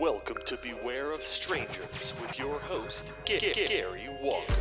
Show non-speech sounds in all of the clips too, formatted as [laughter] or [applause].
Welcome to Beware of Strangers with your host, G- G- Gary Walker.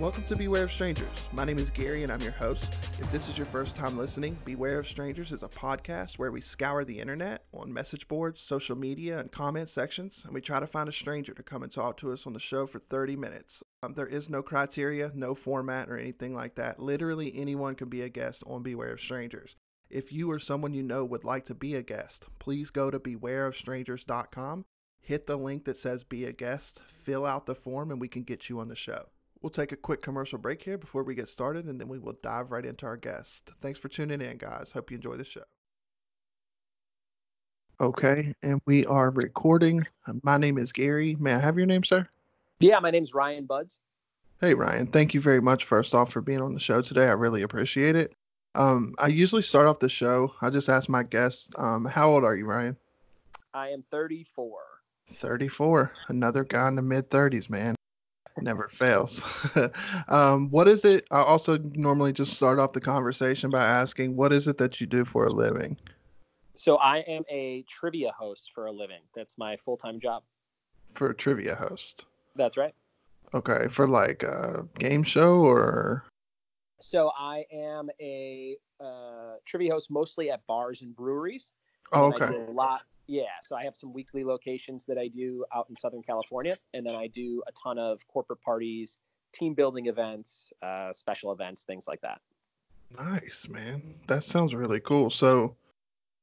Welcome to Beware of Strangers. My name is Gary and I'm your host. If this is your first time listening, Beware of Strangers is a podcast where we scour the internet on message boards, social media, and comment sections, and we try to find a stranger to come and talk to us on the show for 30 minutes. Um, there is no criteria, no format, or anything like that. Literally anyone can be a guest on Beware of Strangers. If you or someone you know would like to be a guest, please go to bewareofstrangers.com, hit the link that says be a guest, fill out the form, and we can get you on the show. We'll take a quick commercial break here before we get started, and then we will dive right into our guest. Thanks for tuning in, guys. Hope you enjoy the show. Okay, and we are recording. My name is Gary. May I have your name, sir? Yeah, my name's Ryan Buds. Hey, Ryan. Thank you very much, first off, for being on the show today. I really appreciate it. Um, I usually start off the show. I just ask my guests, um, how old are you, Ryan? I am 34. 34. Another guy in the mid 30s, man. Never fails. [laughs] um, what is it? I also normally just start off the conversation by asking, what is it that you do for a living? So I am a trivia host for a living. That's my full time job. For a trivia host. That's right. Okay, for like a game show or So I am a uh, trivia host mostly at bars and breweries. Oh, okay. do a lot. Yeah, so I have some weekly locations that I do out in Southern California, and then I do a ton of corporate parties, team building events, uh, special events, things like that. Nice, man. That sounds really cool. So,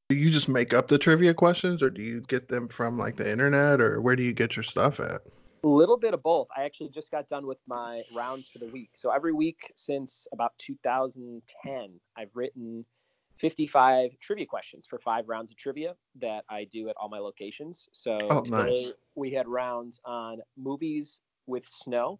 do you just make up the trivia questions or do you get them from like the internet or where do you get your stuff at? A little bit of both. I actually just got done with my rounds for the week. So every week since about 2010, I've written 55 trivia questions for five rounds of trivia that I do at all my locations. So Oh, today nice. we had rounds on movies with snow,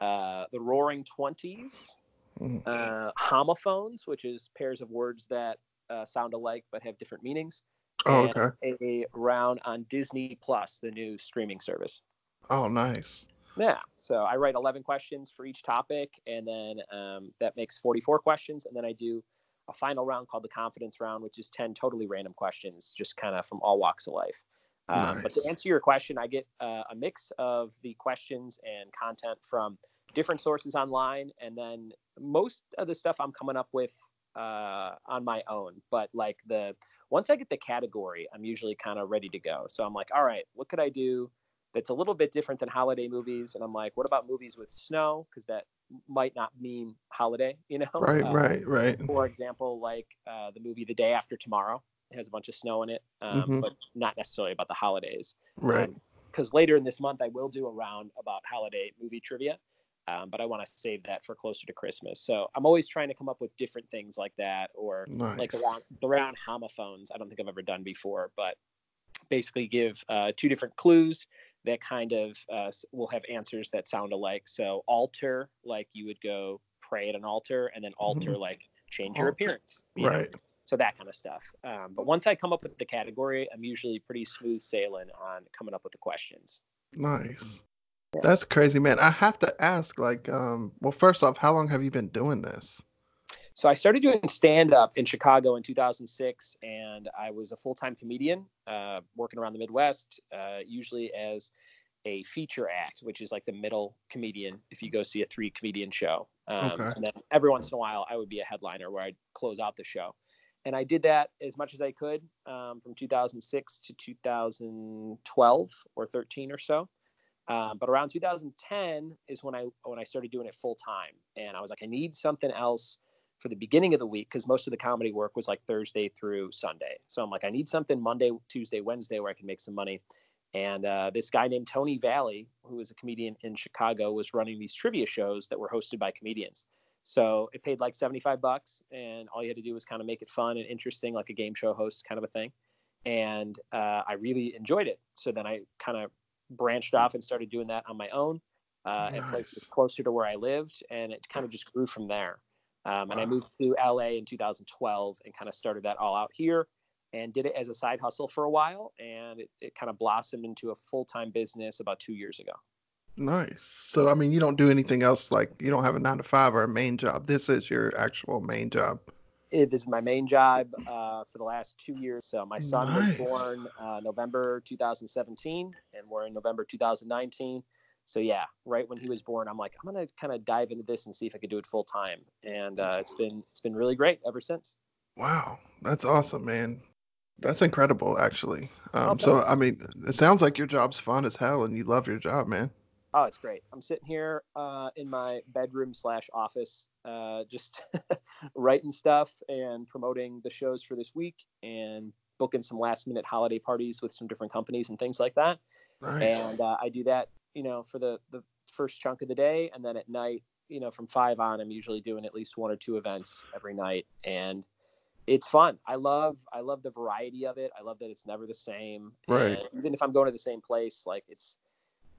uh, the Roaring Twenties, Mhm. uh, homophones, which is pairs of words that uh, sound alike but have different meanings. Oh, and okay. A round on Disney Plus, the new streaming service. Oh, nice. Yeah. So I write 11 questions for each topic, and then um, that makes 44 questions. And then I do a final round called the confidence round, which is 10 totally random questions, just kind of from all walks of life. Um, But to answer your question, I get uh, a mix of the questions and content from different sources online. And then most of the stuff I'm coming up with uh, on my own. But like the once I get the category, I'm usually kind of ready to go. So I'm like, all right, what could I do that's a little bit different than holiday movies? And I'm like, what about movies with snow? Because that might not mean holiday, you know? Right, Uh, right, right. For example, like uh, the movie The Day After Tomorrow it has a bunch of snow in it, um, Mhm. but not necessarily about the holidays. Right. Because later in this month, I will do a round about holiday movie trivia, um, but I want to save that for closer to Christmas. So I'm always trying to come up with different things like that, or like Nice. around homophones. I don't think I've ever done before, but basically give uh, two different clues that kind of uh, will have answers that sound alike. So alter, like you would go pray at an altar, and then alter, like change your appearance. you know? Right. So that kind of stuff. Um, but once I come up with the category, I'm usually pretty smooth sailing on coming up with the questions. Nice. Yeah. That's crazy, man. I have to ask, like, um, well, first off, how long have you been doing this? So I started doing stand up in Chicago in 2006, and I was a full time comedian uh, working around the Midwest, uh, usually as a feature act, which is like the middle comedian if you go see a three comedian show. Um, Okay. And then every once in a while, I would be a headliner where I'd close out the show. And I did that as much as I could um, from 2006 to 2012 or 13 or so. Um, but around 2010 is when I when I started doing it full time, and I was like, I need something else for the beginning of the week because most of the comedy work was like Thursday through Sunday. So I'm like, I need something Monday, Tuesday, Wednesday where I can make some money. And uh, this guy named Tony Valley, who was a comedian in Chicago, was running these trivia shows that were hosted by comedians. So it paid like 75 bucks, and all you had to do was kind of make it fun and interesting, like a game show host kind of a thing. And uh, I really enjoyed it. So then I kind of branched off and started doing that on my own uh, at places closer to where I lived, and it kind of just grew from there. Um, and I moved to LA in 2012 and kind of started that all out here and did it as a side hustle for a while. And it, it kind of blossomed into a full time business about two years ago. Nice. So I mean, you don't do anything else like you don't have a nine to five or a main job. This is your actual main job. It, this is my main job uh, for the last two years. So my son Nice. was born uh, November 2017, and we're in November 2019. So yeah, right when he was born, I'm like, I'm gonna kind of dive into this and see if I could do it full time. And uh, it's been it's been really great ever since. Wow, that's awesome, man. That's incredible, actually. Um, Oh, so. I mean, it sounds like your job's fun as hell, and you love your job, man. Oh, it's great. I'm sitting here uh, in my bedroom slash office, uh, just [laughs] writing stuff and promoting the shows for this week and booking some last minute holiday parties with some different companies and things like that. Nice. And uh, I do that, you know, for the the first chunk of the day, and then at night, you know, from five on, I'm usually doing at least one or two events every night, and it's fun. I love I love the variety of it. I love that it's never the same. Right. And even if I'm going to the same place, like it's,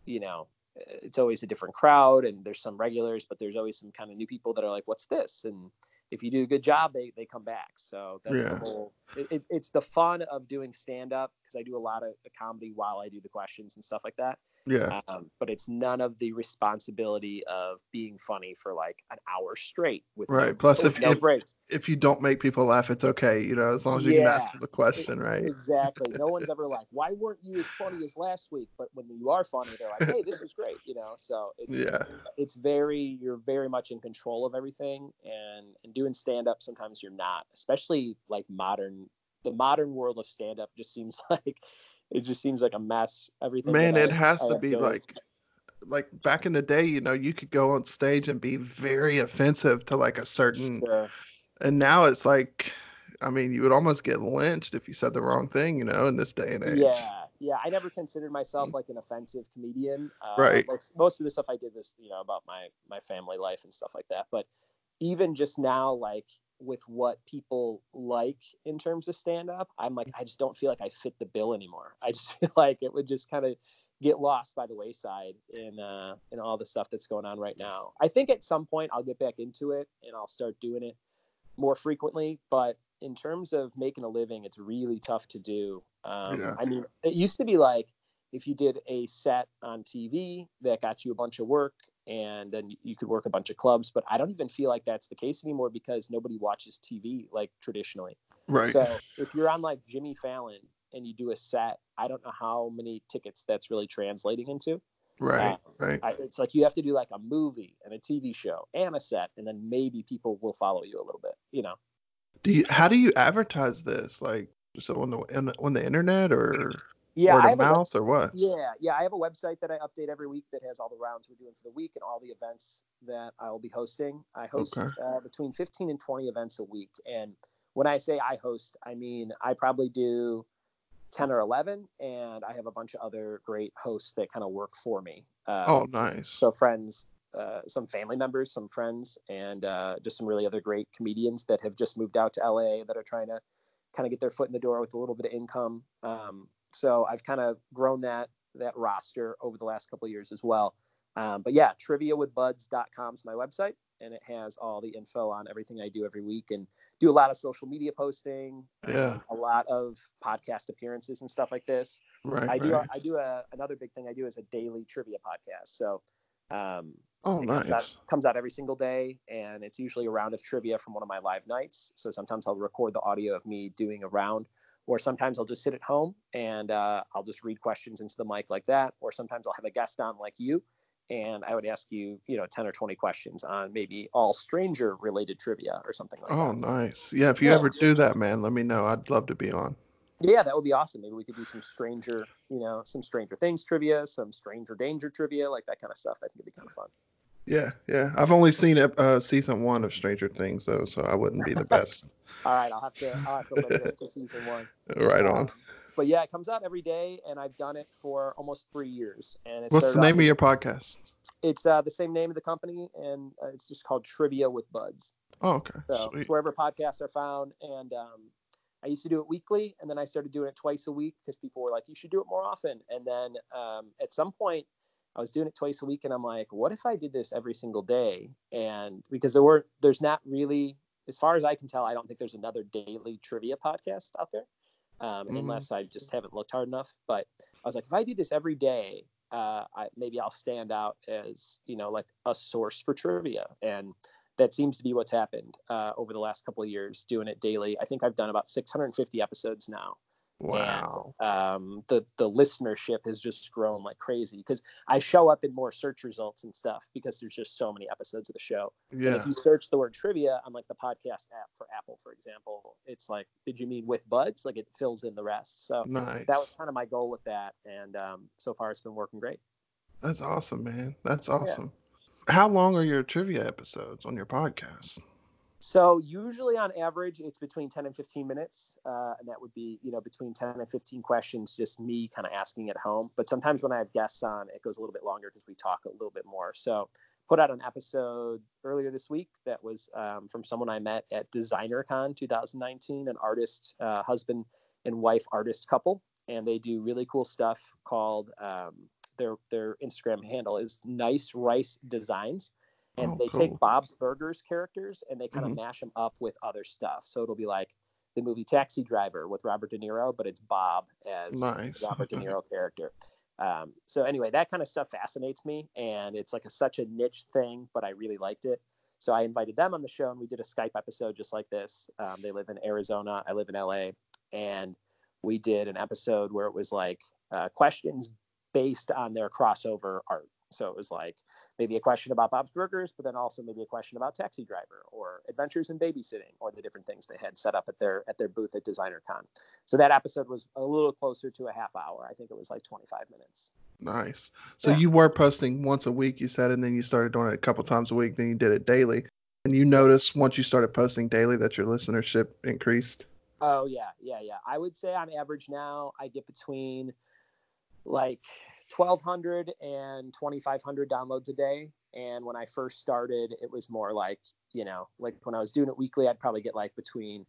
you know, it's always a different crowd, and there's some regulars, but there's always some kind of new people that are like, "What's this?" And if you do a good job, they they come back. So that's the whole. It, it, it's the fun of doing stand up because I do a lot of comedy while I do the questions and stuff like that yeah. um, but it's none of the responsibility of being funny for like an hour straight with Right. no, Plus, if- no if- breaks. If you don't make people laugh, it's okay. You know, as long as you can ask the question, right? Exactly. No one's [laughs] ever like, "Why weren't you as funny as last week?" But when you are funny, they're like, "Hey, this was great," you know. So it's Yeah. it's very you're very much in control of everything, and and doing stand up sometimes you're not, especially like modern the modern world of stand up just seems [laughs] like it just seems like a mess. Everything. Man, it I- has I to be like, like back in the day. You know, you could go on stage and be very offensive to like a certain, Sure. and now it's like, I mean, you would almost get lynched if you said the wrong thing. You know, in this day and age. Yeah, yeah. I never considered myself like an offensive comedian. Uh, Right. Most, most of the stuff I did was, you know, about my my family life and stuff like that. But even just now, like with what people like in terms of stand up, I'm like, I just don't feel like I fit the bill anymore. I just [laughs] feel like it would just kind of get lost by the wayside in uh in all the stuff that's going on right now. I think at some point I'll get back into it and I'll start doing it more frequently, but in terms of making a living, it's really tough to do. Um, Yeah. I mean, it used to be like if you did a set on TV that got you a bunch of work and then you could work a bunch of clubs, but I don't even feel like that's the case anymore because nobody watches TV like traditionally. Right. So if you're on like Jimmy Fallon and you do a set, I don't know how many tickets that's really translating into. right. uh, right. I, it's like you have to do like a movie and a TV show and a set, and then maybe people will follow you a little bit, you know. Do you? How do you advertise this? Like, so on the on, on the internet or Yeah, word I of have a mouth or what? Yeah, yeah. I have a website that I update every week that has all the rounds we're doing for the week and all the events that I will be hosting. I host Okay. uh, between 15 and 20 events a week. And when I say I host, I mean I probably do 10 or 11, and I have a bunch of other great hosts that kind of work for me. Uh, Oh, nice. so friends, uh, some family members, some friends, and uh, just some really other great comedians that have just moved out to LA that are trying to kind of get their foot in the door with a little bit of income. Um, so I've kind of grown that that roster over the last couple of years as well. Um, but yeah, triviawithbuds.com is my website, and it has all the info on everything I do every week, and do a lot of social media posting, Yeah. a lot of podcast appearances and stuff like this. right. I do. right. I do a, another big thing I do is a daily trivia podcast. So, um, oh, it nice. comes, out, comes out every single day, and it's usually a round of trivia from one of my live nights. So sometimes I'll record the audio of me doing a round, or sometimes I'll just sit at home and uh, I'll just read questions into the mic like that. Or sometimes I'll have a guest on like you, and I would ask you, you know, ten or twenty questions on maybe all stranger related trivia or something like Oh, that. Oh, nice. Yeah, if you Yeah. ever do that, man, let me know. I'd love to be on. Yeah, that would be awesome. Maybe we could do some stranger, you know, some Stranger Things trivia, some Stranger Danger trivia, like that kind of stuff. I think it'd be kind of fun. Yeah, yeah. I've only seen uh, season one of Stranger Things though, so I wouldn't be the [laughs] best. All right, I'll have to I'll have to limit it to season one. right on. Um, but yeah, it comes out every day, and I've done it for almost three years. And What's the name off of your podcast? It's uh, the same name of the company, and uh, it's just called Trivia with Buds. Oh, okay. So Sweet. it's wherever podcasts are found. And um, I used to do it weekly, and then I started doing it twice a week because people were like, "You should do it more often." And then um, at some point, I was doing it twice a week, and I'm like, "What if I did this every single day?" And because there were, there's not really, as far as I can tell, I don't think there's another daily trivia podcast out there, um, Mhm. unless I just haven't looked hard enough. But I was like, if I do this every day, uh, I, maybe I'll stand out as you know like a source for trivia, and that seems to be what's happened uh, over the last couple of years doing it daily. I think I've done about 650 episodes now, Wow. and um, the the listenership has just grown like crazy because I show up in more search results and stuff because there's just so many episodes of the show. And Yeah. if you search the word trivia on like the podcast app for Apple, for example, it's like, did you mean with buds? Like it fills in the rest. So Nice. that was kind of my goal with that, and um, so far it's been working great. That's awesome, man. That's awesome. How long are your trivia episodes on your podcast? So usually on average, it's between 10 and 15 minutes. Uh, and that would be, you know, between 10 and 15 questions, just me kind of asking at home. But sometimes when I have guests on, it goes a little bit longer because we talk a little bit more. So put out an episode earlier this week that was um, from someone I met at DesignerCon 2019, an artist, uh, husband and wife artist couple. And they do really cool stuff called um, their, their Instagram handle is Nice Rice Designs and Oh, they cool. take Bob's Burgers characters and they kind of Mhm. mash them up with other stuff. So it'll be like the movie Taxi Driver with Robert De Niro, but it's Bob as Nice. Robert De [laughs] Niro character. Um, so anyway, that kind of stuff fascinates me, and it's like a, such a niche thing, but I really liked it. So I invited them on the show, and we did a Skype episode just like this. Um, they live in Arizona, I live in LA, and we did an episode where it was like uh, questions based on their crossover art. So it was like maybe a question about Bob's Burgers, but then also maybe a question about Taxi Driver or Adventures in Babysitting or the different things they had set up at their at their booth at DesignerCon. So that episode was a little closer to a half hour. I think it was like 25 minutes. Nice. So Yeah. you were posting once a week, you said, and then you started doing it a couple times a week. Then you did it daily, and you noticed once you started posting daily that your listenership increased. Oh yeah, yeah, yeah. I would say on average now I get between like 1200 and 2500 downloads a day and when I first started it was more like, you know, like when I was doing it weekly I'd probably get like between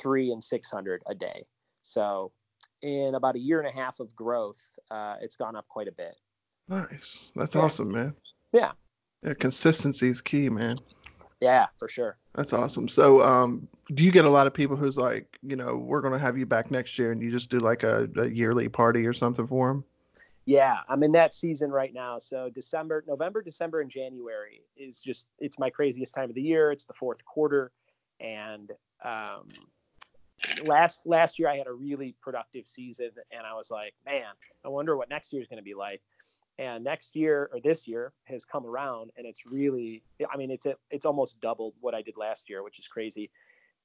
3 and 600 a day. So in about a year and a half of growth, uh, it's gone up quite a bit. Nice. That's Yeah. awesome, man. Yeah. Yeah, consistency is key, man. Yeah, for sure. That's awesome. So, um, do you get a lot of people who's like, you know, we're gonna have you back next year, and you just do like a, a yearly party or something for them? Yeah, I'm in that season right now. So December, November, December, and January is just it's my craziest time of the year. It's the fourth quarter, and um, last last year I had a really productive season, and I was like, man, I wonder what next year is going to be like. And next year or this year has come around, and it's really, I mean, it's a, it's almost doubled what I did last year, which is crazy.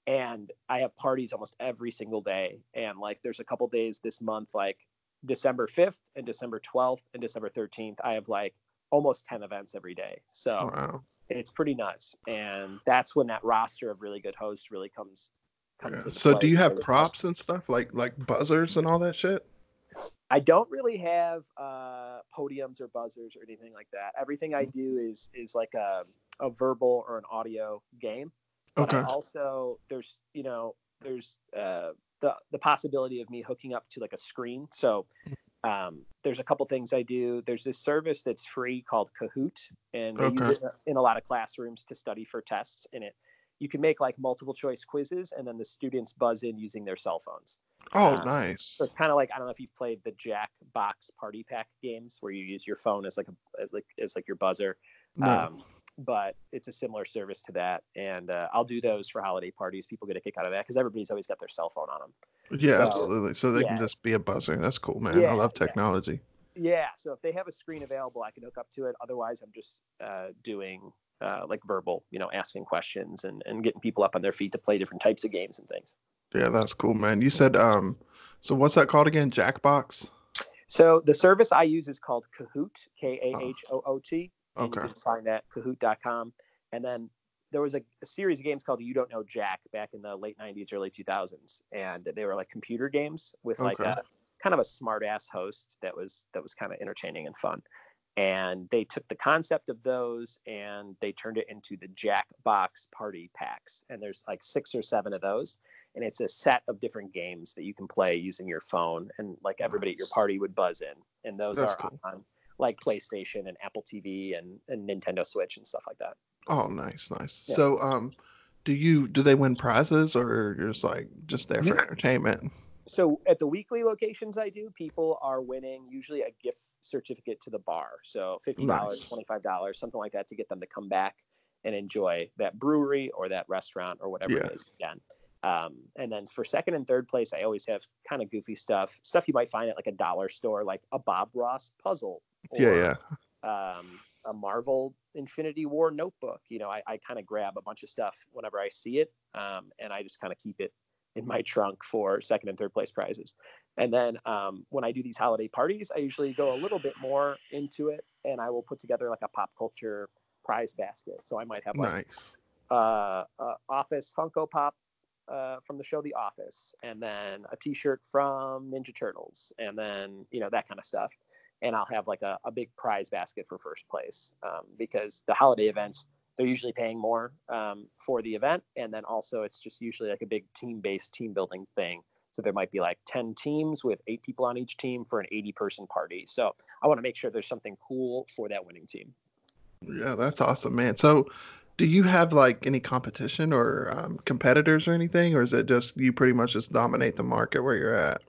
And I have parties almost every single day, and like there's a couple days this month, like December 5th and December 12th and December 13th, I have like almost 10 events every day. So Wow. it's pretty nuts. And that's when that roster of really good hosts really comes. comes Yeah. So, do you have props and stuff like like buzzers and all that shit? I don't really have uh, podiums or buzzers or anything like that. Everything. I do is is like a, a verbal or an audio game. But I Okay. also there's you know there's uh, the the possibility of me hooking up to like a screen. So um, there's a couple things I do. There's this service that's free called Kahoot, and they Okay. use it in a lot of classrooms to study for tests. In it, you can make like multiple choice quizzes, and then the students buzz in using their cell phones. Oh, Um, nice. So it's kind of like I don't know if you've played the Jack Box Party Pack games where you use your phone as like a as like as like your buzzer. No. Um, but it's a similar service to that, and uh, I'll do those for holiday parties. People get a kick out of that because everybody's always got their cell phone on them. yeah, so- absolutely. So they can just be a buzzer. That's cool, man. I Yeah, love yeah. technology. Yeah, so if they have a screen available, I can hook up to it. Otherwise, I'm just uh, doing uh, like verbal, you know, asking questions and, and getting people up on their feet to play different types of games and things. Yeah, that's cool, man. You said um, so what's that called again? Jackbox. So the service I use is called Kahoot, K A H O O T. And Okay. you can find that kahoot.com. And then there was a, a series of games called You Don't Know Jack back in the late 90s, early 2000s. And they were like computer games with like Okay. a kind of a smart ass host that was that was kind of entertaining and fun. And they took the concept of those and they turned it into the Jackbox Party Packs. And there's like six or seven of those. And it's a set of different games that you can play using your phone. And like everybody at your party would buzz in. And those That's are cool. on like PlayStation and Apple TV and, and Nintendo Switch and stuff like that. Oh, nice, nice. Yeah. So um, do you do they win prizes or you're just like just there for entertainment? so at the weekly locations I do, people are winning usually a gift certificate to the bar. So fifty dollars, Nice. twenty five dollars, something like that, to get them to come back and enjoy that brewery or that restaurant or whatever Yeah. it is again. Um, and then for second and third place, I always have kind of goofy stuff, stuff you might find at like a dollar store, like a Bob Ross puzzle. Yeah, yeah. Um, a Marvel Infinity War notebook. You know, I, I kind of grab a bunch of stuff whenever I see it, um, and I just kind of keep it in my trunk for second and third place prizes. And then um, when I do these holiday parties, I usually go a little bit more into it, and I will put together like a pop culture prize basket. So I might have like Nice. uh, uh, Office Funko Pop uh, from the show The Office, and then a T-shirt from Ninja Turtles, and then you know that kind of stuff. And I'll have like a, a big prize basket for first place um, because the holiday events they're usually paying more um, for the event, and then also it's just usually like a big team-based team building thing. So there might be like 10 teams with eight people on each team for an 80 person party. So I want to make sure there's something cool for that winning team. Yeah, that's awesome, man. So, do you have like any competition or um, competitors or anything, or is it just you pretty much just dominate the market where you're at?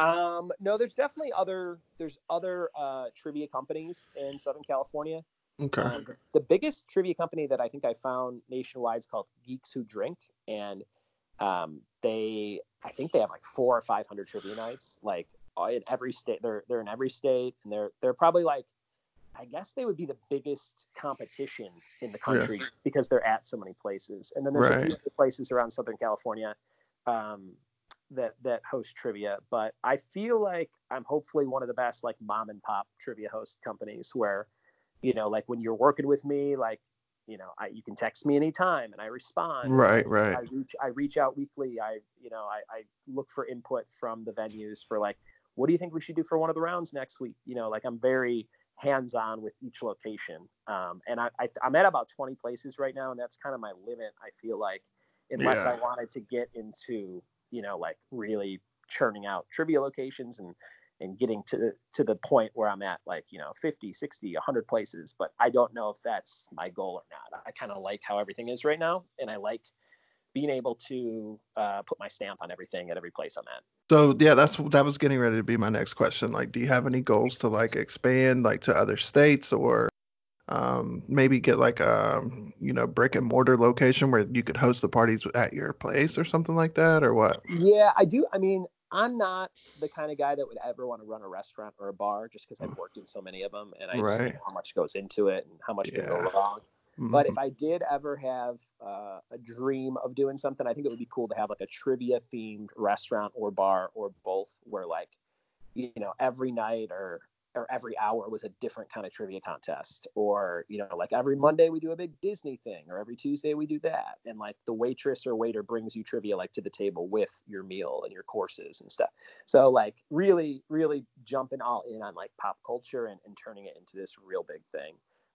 Um, no, there's definitely other there's other uh, trivia companies in Southern California. Okay. Um, the biggest trivia company that I think I found nationwide is called Geeks Who Drink, and um, they I think they have like four or five hundred trivia nights, like uh, in every state. They're they're in every state, and they're they're probably like I guess they would be the biggest competition in the country because they're at so many places. And then there's a few other places around Southern California um, that that host trivia. But I feel like I'm hopefully one of the best like mom and pop trivia host companies where, you know, like when you're working with me, like you know, I, you can text me anytime and I respond. Right, right. I reach I reach out weekly. I you know I, I look for input from the venues for like what do you think we should do for one of the rounds next week? You know, like I'm very hands on with each location, um, and I, I I'm at about 20 places right now, and that's kind of my limit. I feel like unless I wanted to get into you know like really churning out trivia locations and and getting to to the point where I'm at like you know 50 60 100 places but I don't know if that's my goal or not I kind of like how everything is right now and I like being able to uh, put my stamp on everything at every place I'm at So yeah, that's that was getting ready to be my next question. Like, do you have any goals to like expand like to other states or um, maybe get like a you know brick and mortar location where you could host the parties at your place or something like that, or what? yeah I do I mean I'm not the kind of guy that would ever want to run a restaurant or a bar just because I've worked in so many of them and I just know how much goes into it and how much can go wrong But Mhm. if I did ever have uh, a dream of doing something, I think it would be cool to have like a trivia themed restaurant or bar or both, where like, you know, every night or or every hour was a different kind of trivia contest, or you know, like every Monday we do a big Disney thing, or every Tuesday we do that, and like the waitress or waiter brings you trivia like to the table with your meal and your courses and stuff. So like really, really jumping all in on like pop culture and, and turning it into this real big thing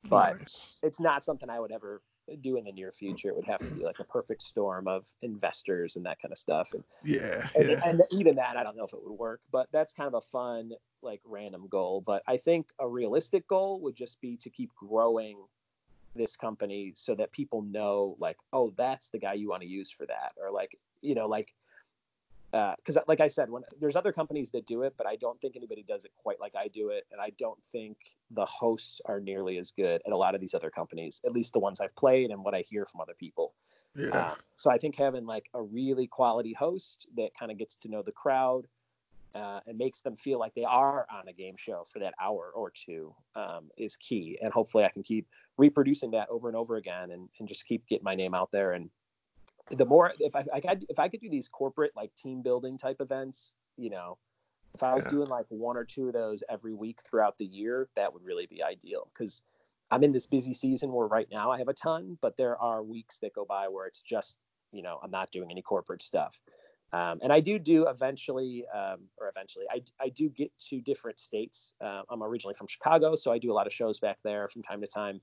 but Nice. it's not something I would ever do in the near future. It would have to be like a perfect storm of investors and that kind of stuff. And, yeah, and, yeah, and even that, I don't know if it would work, but that's kind of a fun, like random goal. But I think a realistic goal would just be to keep growing this company so that people know, like, oh, that's the guy you want to use for that. Or like, you know, like, because like I said, when there's other companies that do it, but I don't think anybody does it quite like I do it, and I don't think the hosts are nearly as good at a lot of these other companies, at least the ones I've played and what I hear from other people. yeah. Um, so I think having like a really quality host that kind of gets to know the crowd uh, and makes them feel like they are on a game show for that hour or two um, is key. And hopefully I can keep reproducing that over and over again and, and just keep getting my name out there. And the more, if I, I could, if I could do these corporate like team building type events, you know, if I was Yeah. doing like one or two of those every week throughout the year, that would really be ideal because I'm in this busy season where right now I have a ton, but there are weeks that go by where it's just, you know, I'm not doing any corporate stuff. Um, and I do do eventually, um, or eventually, I, I do get to different states. Uh, I'm originally from Chicago, so I do a lot of shows back there from time to time.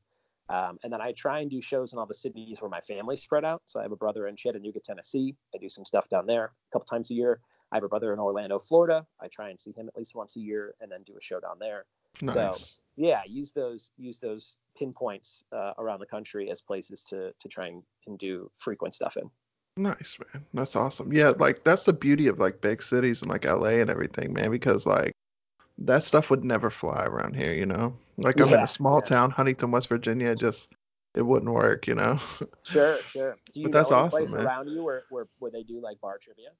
Um, and then I try and do shows in all the cities where my family's spread out. So I have a brother in Chattanooga, Tennessee. I do some stuff down there a couple times a year. I have a brother in Orlando, Florida. I try and see him at least once a year and then do a show down there nice. so yeah use those use those pinpoints uh, around the country as places to to try and, and do frequent stuff in Nice, man. That's awesome. Yeah, like that's the beauty of like big cities and like LA and everything, man, because like that stuff would never fly around here, you know? Like I'm in a small yeah. town, Huntington, West Virginia, just it wouldn't work, you know? Sure, [laughs] sure. Do you But that's awesome, place man. around you where, where where they do like bar trivia?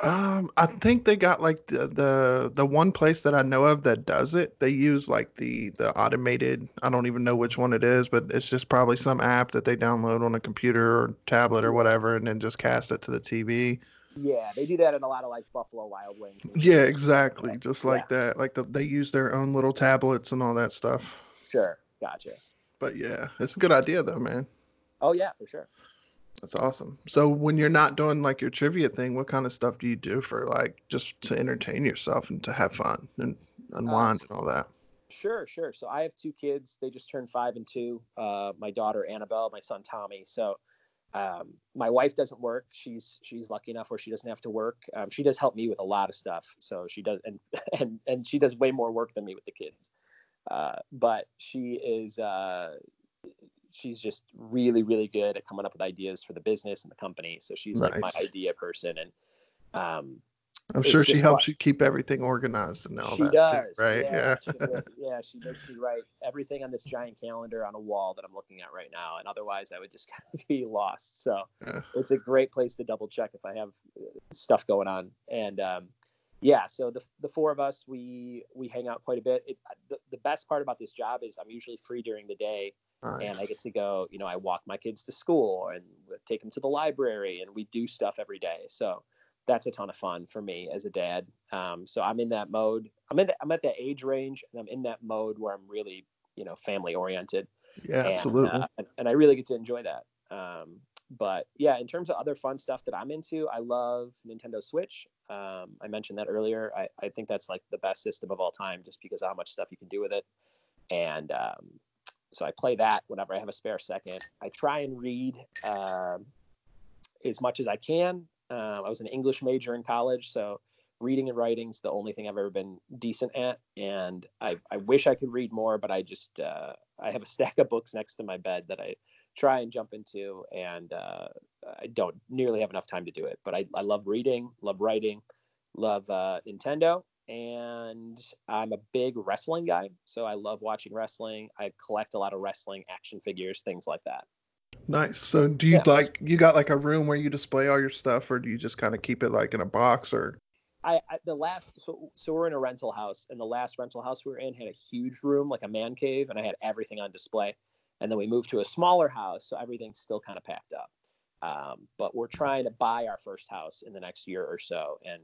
Um, I think they got like the, the the one place that I know of that does it. They use like the the automated. I don't even know which one it is, but it's just probably some app that they download on a computer or tablet or whatever, and then just cast it to the TV. Yeah, they do that in a lot of like Buffalo Wild Wings. Yeah, exactly, Yeah, just yeah. like that. Like the, they use their own little tablets and all that stuff. Sure, gotcha. But yeah, it's a good idea though, man. Oh yeah, for sure. That's awesome. So when you're not doing like your trivia thing, what kind of stuff do you do for like just to entertain yourself and to have fun and unwind and all that? Sure, sure. So I have two kids. They just turned five and two. Uh, my daughter Annabelle, my son Tommy. So um, my wife doesn't work. She's she's lucky enough where she doesn't have to work. Um, she does help me with a lot of stuff. So she does, and [laughs] and and she does way more work than me with the kids. Uh, but she is uh, she's just really really good at coming up with ideas for the business and the company. So she's like my idea person, and um, I'm sure she helps fun. you keep everything organized and all she that does, too, right? Yeah, Yeah. she, really- yeah. She makes me write everything on this giant calendar on a wall that I'm looking at right now, and otherwise I would just [laughs] kind of be lost. So Yeah. it's a great place to double check if I have uh, stuff going on. And um, yeah, so the the four of us we we hang out quite a bit. It, the the best part about this job is I'm usually free during the day, and I get to go. You know, I walk my kids to school and take them to the library, and we do stuff every day. So that's a ton of fun for me as a dad. Um, so I'm in that mode. I'm in. The, I'm at that age range, and I'm in that mode where I'm really, you know, family oriented, Yeah, and, absolutely. uh, and, and I really get to enjoy that. Um, but yeah, in terms of other fun stuff that I'm into, I love Nintendo Switch. Um, I mentioned that earlier. I, I think that's like the best system of all time, just because of how much stuff you can do with it. And um, so I play that whenever I have a spare second. I try and read um, as much as I can. Um, I was an English major in college, so reading and writing's the only thing I've ever been decent at. And I, I wish I could read more, but I just uh, I have a [laughs] stack of books next to my bed that I try and jump into, and uh, I don't nearly have enough time to do it. But I, I love reading, love writing, love uh, Nintendo, and I'm a big wrestling guy. So I love watching wrestling. I collect a lot of wrestling action figures, things like that. Nice. So do you Yeah. like you got like a room where you display all your stuff or do you just kind of keep it like in a box or I, I the last so so we're in a rental house, and the last rental house we were in had a huge room, like a man cave, and I had everything on display. And then we moved to a smaller house, so everything's still kind of packed up. Um, but we're trying to buy our first house in the next year or so, and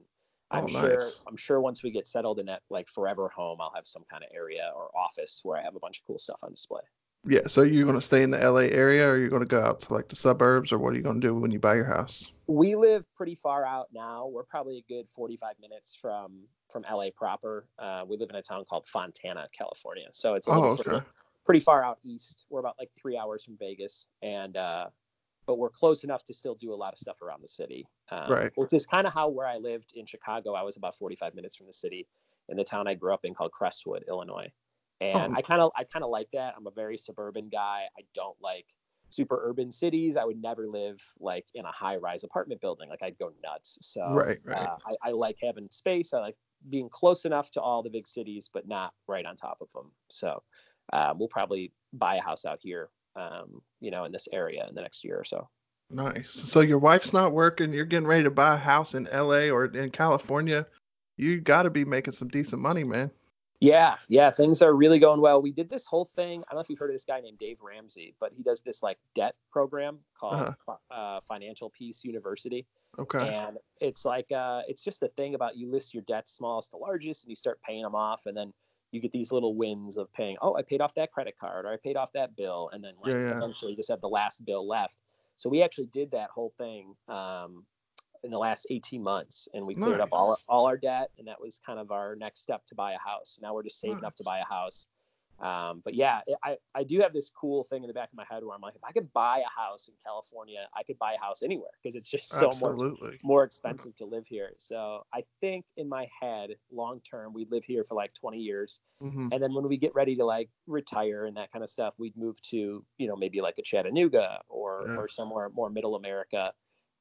I'm Oh, sure nice. I'm sure once we get settled in that like forever home, I'll have some kind of area or office where I have a bunch of cool stuff on display. Yeah, so you're gonna stay in the LA area or you're gonna go out to like the suburbs or what are you gonna do when you buy your house? we live pretty far out now. We're probably a good 45 minutes from from LA proper. Uh, we live in a town called Fontana, California. So it's a Oh, okay. pretty far out east. We're about like three hours from Vegas, and uh, but we're close enough to still do a lot of stuff around the city. Um, Right. Which is kind of how where I lived in Chicago. I was about 45 minutes from the city, in the town I grew up in called Crestwood, Illinois. And Oh. I kind of I kind of like that. I'm a very suburban guy. I don't like super urban cities. I would never live like in a high rise apartment building. Like I'd go nuts. So Right, right. uh, I, I like having space. I like being close enough to all the big cities, but not right on top of them. So um, we'll probably buy a house out here, um, you know, in this area in the next year or so. Nice. So your wife's not working, you're getting ready to buy a house in LA or in California. You gotta be making some decent money, man. Yeah, yeah, things are really going well. We did this whole thing. I don't know if you've heard of this guy named Dave Ramsey, but he does this like debt program called Uh-huh. uh, Financial Peace University. Okay. and it's like uh it's just the thing about you list your debts smallest to largest and you start paying them off and then you get these little wins of paying oh i paid off that credit card or i paid off that bill and then like Yeah, yeah. eventually you just have the last bill left so we actually did that whole thing um in the last 18 months and we cleared up all, all our debt and that was kind of our next step to buy a house now we're just saving Nice. up to buy a house um, but yeah, I, I do have this cool thing in the back of my head where I'm like, if I could buy a house in California, I could buy a house anywhere because it's just so much more expensive to live here. So I think in my head, long term, we'd live here for like 20 years. hmm And then when we get ready to like retire and that kind of stuff, we'd move to, you know, maybe like a Chattanooga or, Yeah. or somewhere more middle America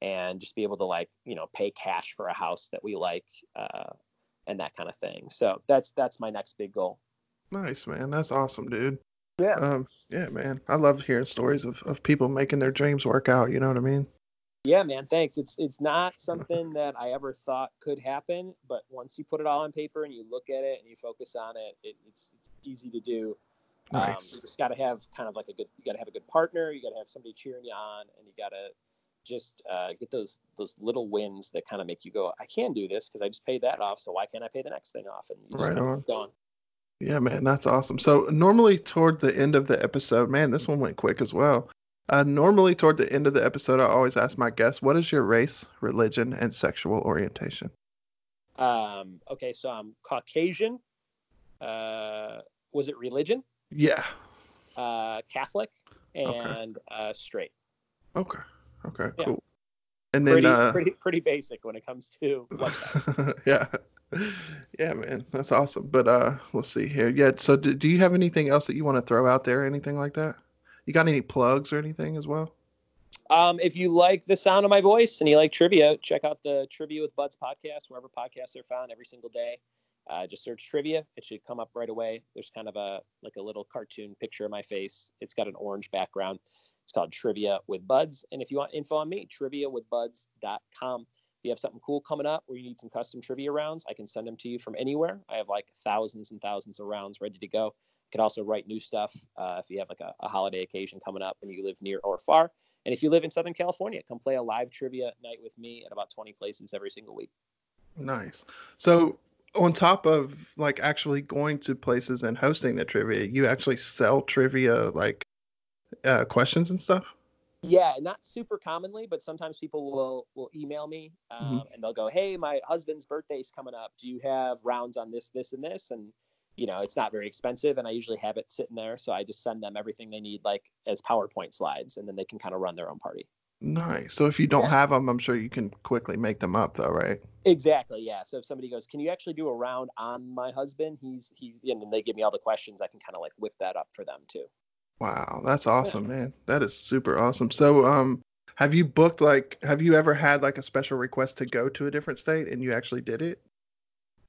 and just be able to like you know pay cash for a house that we like uh, and that kind of thing. So that's that's my next big goal. Nice, man. That's awesome, dude. Yeah. Um, yeah, man. I love hearing stories of, of people making their dreams work out. You know what I mean? Yeah, man. Thanks. It's it's not something that I ever thought could happen, but once you put it all on paper and you look at it and you focus on it, it it's it's easy to do. Um, Nice. you just got to have kind of like a good. You got to have a good partner. You got to have somebody cheering you on, and you got to just uh, get those those little wins that kind of make you go, I can do this because I just paid that off. So why can't I pay the next thing off? And you just Right on. keep going. Yeah, man, that's awesome. So normally toward the end of the episode, man, this one went quick as well. Uh, normally toward the end of the episode, I always ask my guests, "What is your race, religion, and sexual orientation?" Um, okay, so I'm Caucasian. Uh, was it religion? Yeah. Uh, Catholic and uh, straight. Okay. Okay. Yeah. Cool. And then, Pretty, uh, pretty, pretty basic when it comes to [laughs] yeah, yeah, man, that's awesome. But uh, let's see here. Yeah. So, do, do you have anything else that you want to throw out there? Anything like that? You got any plugs or anything as well? Um, if you like the sound of my voice and you like trivia, check out the Trivia with Buds podcast, wherever podcasts are found every single day. Uh, just search trivia. It should come up right away. There's kind of a like a little cartoon picture of my face. It's got an orange background. It's called Trivia with Buds. And if you want info on me, triviawithbuds.com. If you have something cool coming up where you need some custom trivia rounds, I can send them to you from anywhere. I have like thousands and thousands of rounds ready to go. I could also write new stuff uh, if you have like a, a holiday occasion coming up and you live near or far. And if you live in Southern California, come play a live trivia night with me at about 20 places every single week. Nice. So, on top of like actually going to places and hosting the trivia, you actually sell trivia like uh, questions and stuff. Yeah, not super commonly, but sometimes people will will email me um, and they'll go, "Hey, my husband's birthday's coming up. Do you have rounds on this, this, and this?" And you know, it's not very expensive, and I usually have it sitting there, so I just send them everything they need, like as PowerPoint slides, and then they can kind of run their own party. Nice. So if you don't Yeah. have them, I'm sure you can quickly make them up, though, right? Exactly. Yeah. So if somebody goes, "Can you actually do a round on my husband?" He's he's, and then they give me all the questions. I can kind of like whip that up for them too. Wow, that's awesome, man. That is super awesome. So, um, have you booked like, have you ever had like a special request to go to a different state and you actually did it?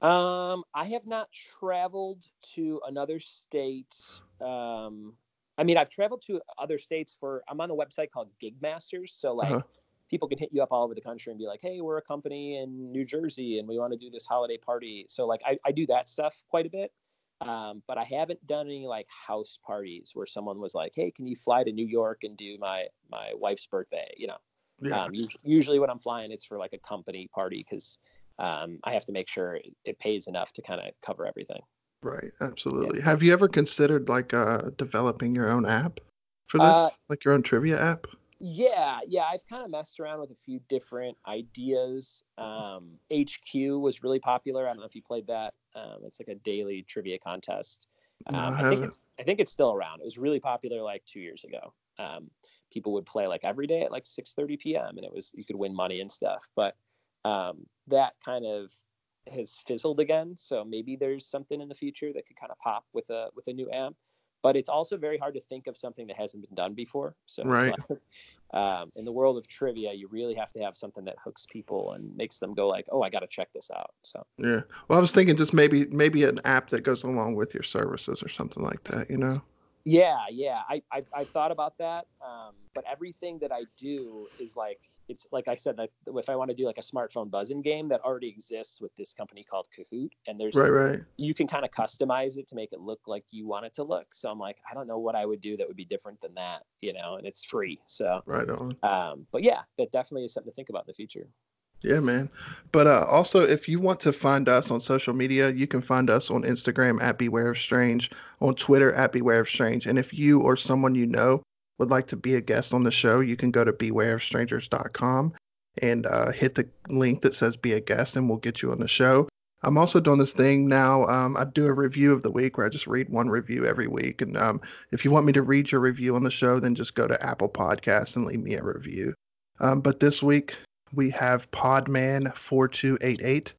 Um, I have not traveled to another state. Um, I mean, I've traveled to other states for. I'm on a website called Gigmasters, so like Uh-huh. people can hit you up all over the country and be like, "Hey, we're a company in New Jersey and we want to do this holiday party." So like, I, I do that stuff quite a bit. Um, but I haven't done any like house parties where someone was like, "Hey, can you fly to New York and do my my wife's birthday?" You know. Yeah. Um, usually when I'm flying, it's for like a company party because um, I have to make sure it, pays enough to kind of cover everything. Right, absolutely. Have you ever considered like uh developing your own app for this? Uh, like your own trivia app? Yeah, yeah, I've kind of messed around with a few different ideas. Um, HQ was really popular. I don't know if you played that. Um, it's like a daily trivia contest. No, I Um, I, think it's I think it's still around. It was really popular like two years ago. Um, people would play like every day at like 6:30 p.m. and it was you could win money and stuff. But um, that kind of has fizzled again. So maybe there's something in the future that could kind of pop with a with a new app. But it's also very hard to think of something that hasn't been done before. So Right. like, [laughs] um, in the world of trivia, you really have to have something that hooks people and makes them go like, "Oh, I got to check this out." So Yeah. Well, I was thinking just maybe maybe an app that goes along with your services or something like that, you know? Yeah, yeah. I I I've thought about that. Um, but everything that I do is like it's like I said, like if I want to do like a smartphone buzzing game that already exists with this company called Kahoot, and there's Right, right. you can kind of customize it to make it look like you want it to look. So I'm like, I don't know what I would do that would be different than that, you know, and it's free. So Right on. um, but yeah, that definitely is something to think about in the future. Yeah, man. But uh, also, if you want to find us on social media, you can find us on Instagram at Beware of Strange, on Twitter at Beware of Strange. And if you or someone you know would like to be a guest on the show, you can go to bewareofstrangers.com and uh, hit the link that says be a guest, and we'll get you on the show. I'm also doing this thing now. Um, I do a review of the week where I just read one review every week. And um, if you want me to read your review on the show, then just go to Apple Podcasts and leave me a review. Um, but this week, we have Podman4288.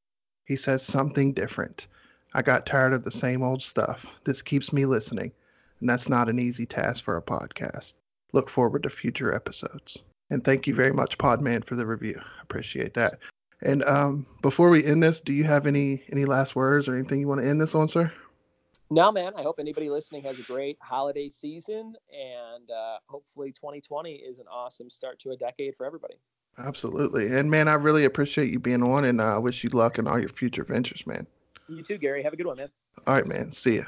He says something different. I got tired of the same old stuff. This keeps me listening, and that's not an easy task for a podcast. Look forward to future episodes. And thank you very much, Podman, for the review. Appreciate that. And um, before we end this, do you have any any last words or anything you want to end this on, sir? No, man. I hope anybody listening has a great holiday season, and uh, hopefully 2020 is an awesome start to a decade for everybody. Absolutely. And man, I really appreciate you being on, and I uh, wish you luck in all your future ventures, man. You too, Gary. Have a good one, man. All right, man. See ya.